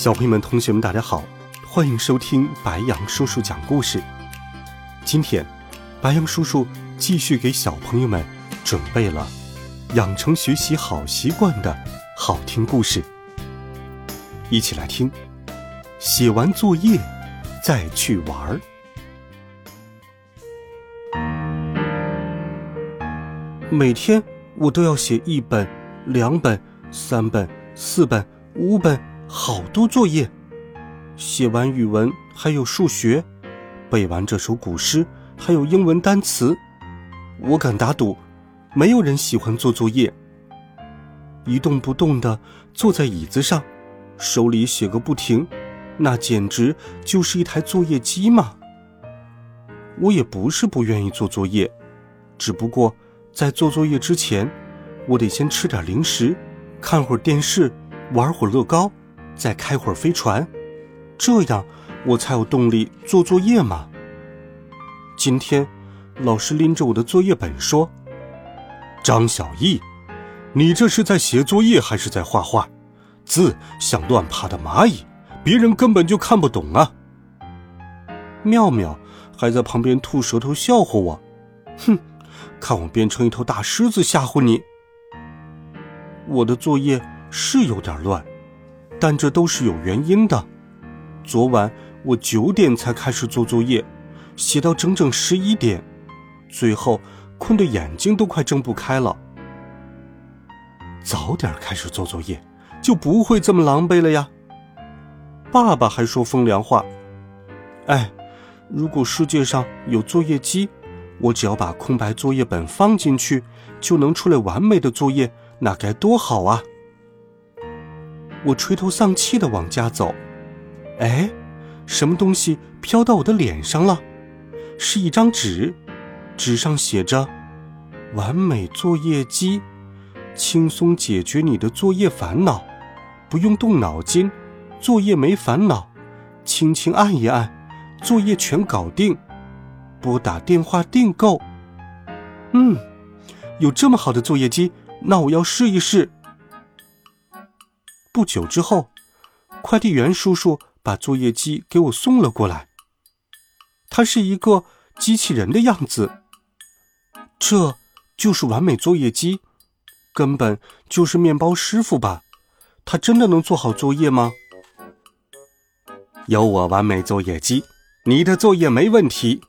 小朋友们、同学们，大家好，欢迎收听白羊叔叔讲故事。今天，白羊叔叔继续给小朋友们准备了养成学习好习惯的好听故事，一起来听。写完作业再去玩儿。每天我都要写一本、两本、三本、四本、五本。好多作业，写完语文还有数学，背完这首古诗还有英文单词。我敢打赌，没有人喜欢做作业。一动不动的坐在椅子上，手里写个不停，那简直就是一台作业机嘛。我也不是不愿意做作业，只不过在做作业之前，我得先吃点零食，看会儿电视，玩会儿乐高。再开会儿飞船，这样我才有动力做作业嘛。今天，老师拎着我的作业本说：“张小艺，你这是在写作业还是在画画？字像乱爬的蚂蚁，别人根本就看不懂啊。”妙妙还在旁边吐舌头笑话我：“哼，看我变成一头大狮子吓唬你。”我的作业是有点乱。但这都是有原因的。昨晚我九点才开始做作业，写到整整十一点，最后困得眼睛都快睁不开了。早点开始做作业，就不会这么狼狈了呀。爸爸还说风凉话：“哎，如果世界上有作业机，我只要把空白作业本放进去，就能出来完美的作业，那该多好啊！”我垂头丧气的往家走，哎，什么东西飘到我的脸上了？是一张纸，纸上写着：“完美作业机，轻松解决你的作业烦恼，不用动脑筋，作业没烦恼，轻轻按一按，作业全搞定。拨打电话订购。”嗯，有这么好的作业机，那我要试一试。不久之后，快递员叔叔把作业机给我送了过来。它是一个机器人的样子，这就是完美作业机，根本就是面包师傅吧？他真的能做好作业吗？有我完美作业机，你的作业没问题。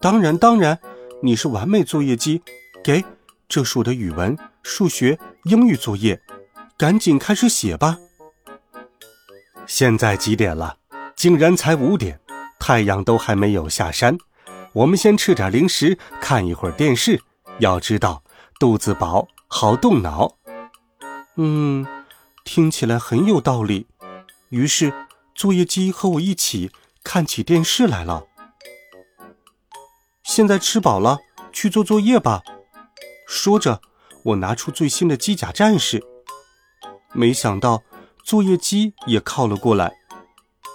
当然，当然，你是完美作业机。给，这是我的语文、数学、英语作业。赶紧开始写吧！现在几点了？竟然才五点，太阳都还没有下山。我们先吃点零食，看一会儿电视。要知道，肚子饱好动脑。嗯，听起来很有道理。于是，作业机和我一起看起电视来了。现在吃饱了，去做作业吧。说着，我拿出最新的机甲战士。没想到作业机也靠了过来。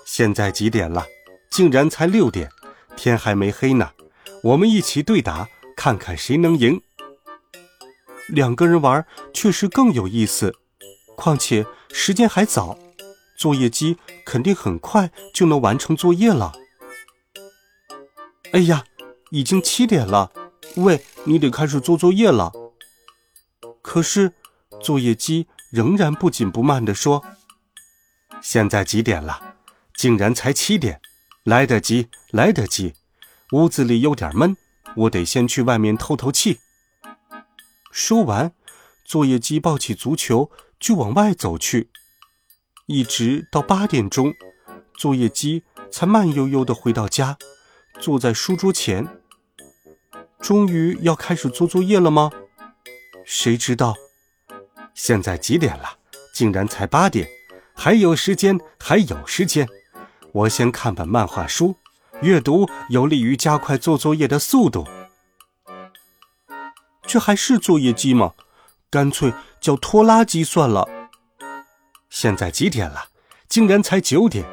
现在几点了？竟然才六点，天还没黑呢。我们一起对打，看看谁能赢。两个人玩确实更有意思，况且时间还早，作业机肯定很快就能完成作业了。哎呀，已经七点了，喂，你得开始做作业了。可是作业机。仍然不紧不慢地说：“现在几点了？竟然才七点，来得及，来得及。屋子里有点闷，我得先去外面透透气。”说完，作业机抱起足球就往外走去。一直到八点钟，作业机才慢悠悠地回到家，坐在书桌前。终于要开始做作业了吗？谁知道？现在几点了？竟然才八点，还有时间，还有时间。我先看本漫画书，阅读有利于加快做作业的速度。这还是作业机吗？干脆叫拖拉机算了。现在几点了？竟然才九点。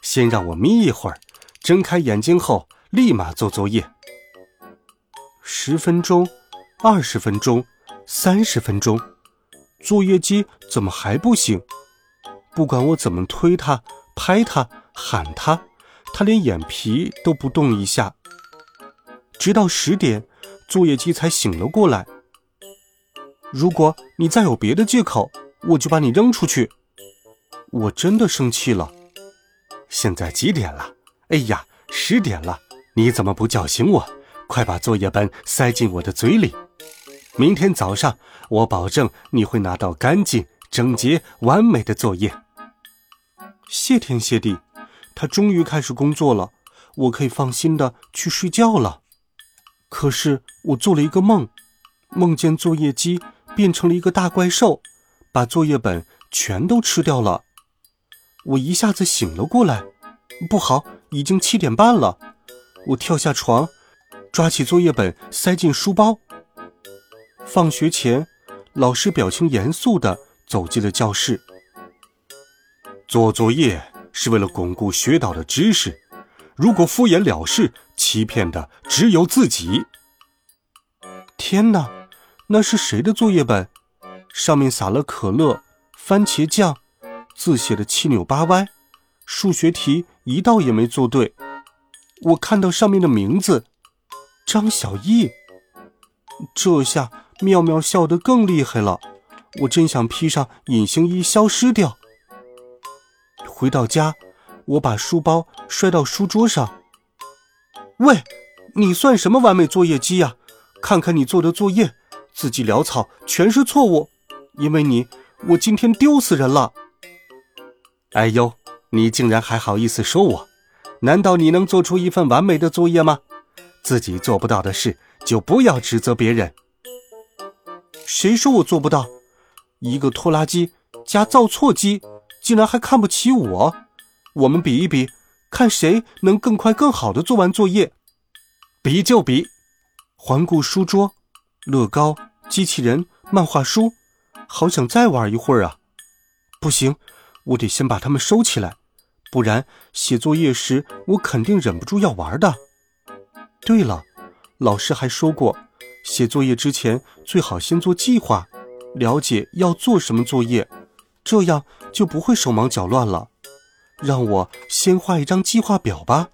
先让我眯一会儿，睁开眼睛后立马做作业。十分钟，二十分钟，三十分钟，作业机怎么还不醒？不管我怎么推它、拍它、喊它，它连眼皮都不动一下。直到十点，作业机才醒了过来。如果你再有别的借口，我就把你扔出去。我真的生气了。现在几点了？哎呀，十点了！你怎么不叫醒我？快把作业本塞进我的嘴里。明天早上，我保证你会拿到干净、整洁、完美的作业。谢天谢地，他终于开始工作了，我可以放心的去睡觉了。可是我做了一个梦，梦见作业机变成了一个大怪兽，把作业本全都吃掉了。我一下子醒了过来，不好，已经七点半了。我跳下床，抓起作业本塞进书包。放学前，老师表情严肃地走进了教室。做作业是为了巩固学到的知识，如果敷衍了事，欺骗的只有自己。天哪，那是谁的作业本？上面撒了可乐、番茄酱。字写的七扭八歪，数学题一道也没做对。我看到上面的名字，张小艺。这下妙妙笑得更厉害了，我真想披上隐形衣消失掉。回到家，我把书包摔到书桌上。喂，你算什么完美作业机呀？看看你做的作业，字迹潦草，全是错误。因为你，我今天丢死人了。哎呦，你竟然还好意思说我？难道你能做出一份完美的作业吗？自己做不到的事，就不要指责别人。谁说我做不到？一个拖拉机加造错机，竟然还看不起我？我们比一比，看谁能更快、更好的做完作业。比就比！环顾书桌，乐高、机器人、漫画书，好想再玩一会儿啊！不行。我得先把它们收起来，不然写作业时我肯定忍不住要玩的。对了，老师还说过，写作业之前最好先做计划，了解要做什么作业，这样就不会手忙脚乱了。让我先画一张计划表吧。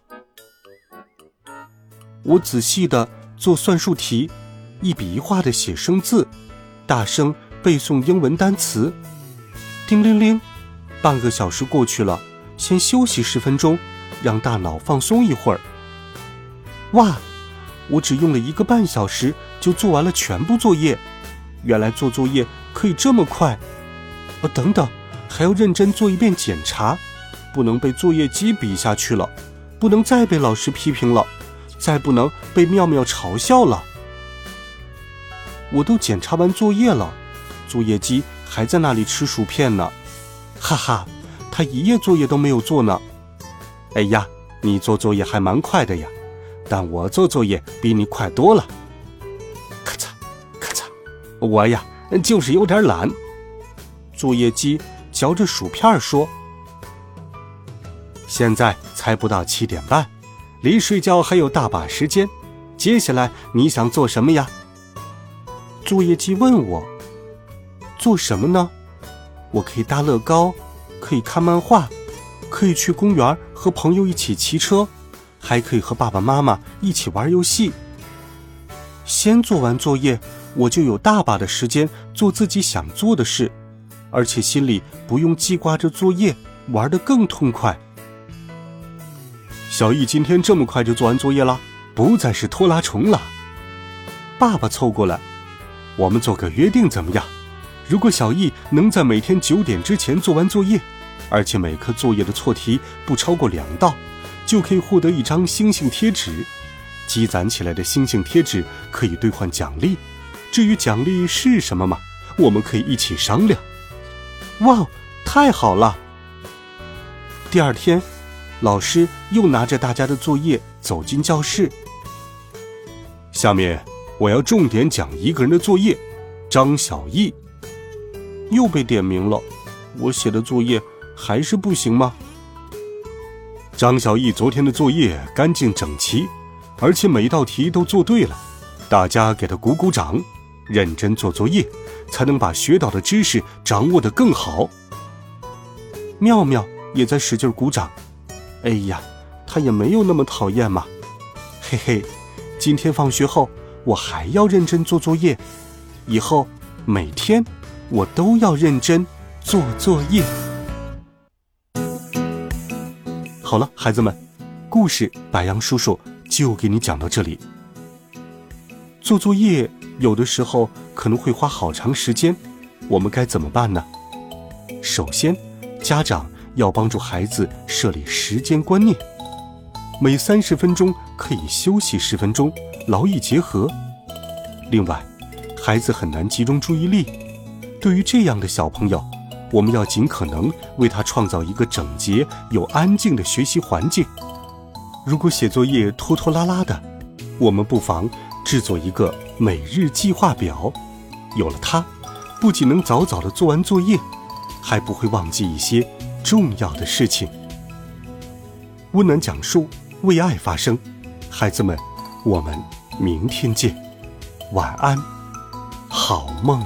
我仔细的做算术题，一笔一画的写生字，大声背诵英文单词。叮铃铃。半个小时过去了，先休息十分钟，让大脑放松一会儿。哇，我只用了一个半小时就做完了全部作业，原来做作业可以这么快。哦，等等，还要认真做一遍检查，不能被作业机比下去了，不能再被老师批评了，再不能被妙妙嘲笑了。我都检查完作业了，作业机还在那里吃薯片呢。哈哈，他一页作业都没有做呢。哎呀，你做作业还蛮快的呀，但我做作业比你快多了。咔嚓，咔嚓，我呀就是有点懒。作业机嚼着薯片说：“现在才不到七点半，离睡觉还有大把时间。接下来你想做什么呀？”作业机问我：“做什么呢？”我可以搭乐高，可以看漫画，可以去公园和朋友一起骑车，还可以和爸爸妈妈一起玩游戏。先做完作业，我就有大把的时间做自己想做的事，而且心里不用记挂着作业，玩得更痛快。小易今天这么快就做完作业了，不再是拖拉虫了。爸爸凑过来，我们做个约定，怎么样？如果小易能在每天九点之前做完作业，而且每科作业的错题不超过两道，就可以获得一张星星贴纸。积攒起来的星星贴纸可以兑换奖励。至于奖励是什么吗？我们可以一起商量。哇，太好了！第二天，老师又拿着大家的作业走进教室。下面我要重点讲一个人的作业，张小艺。又被点名了，我写的作业还是不行吗？张小艺昨天的作业干净整齐，而且每一道题都做对了，大家给他鼓鼓掌。认真做作业，才能把学到的知识掌握得更好。妙妙也在使劲鼓掌。哎呀，他也没有那么讨厌嘛。嘿嘿，今天放学后我还要认真做作业，以后每天我都要认真做作业。好了，孩子们，故事白杨叔叔就给你讲到这里。做作业有的时候可能会花好长时间，我们该怎么办呢？首先，家长要帮助孩子设立时间观念，每三十分钟可以休息十分钟，劳逸结合。另外，孩子很难集中注意力，对于这样的小朋友，我们要尽可能为他创造一个整洁又安静的学习环境。如果写作业拖拖拉拉的，我们不妨。制作一个每日计划表，有了它，不仅能早早的做完作业，还不会忘记一些重要的事情。温暖讲述，为爱发声，孩子们，我们明天见，晚安，好梦。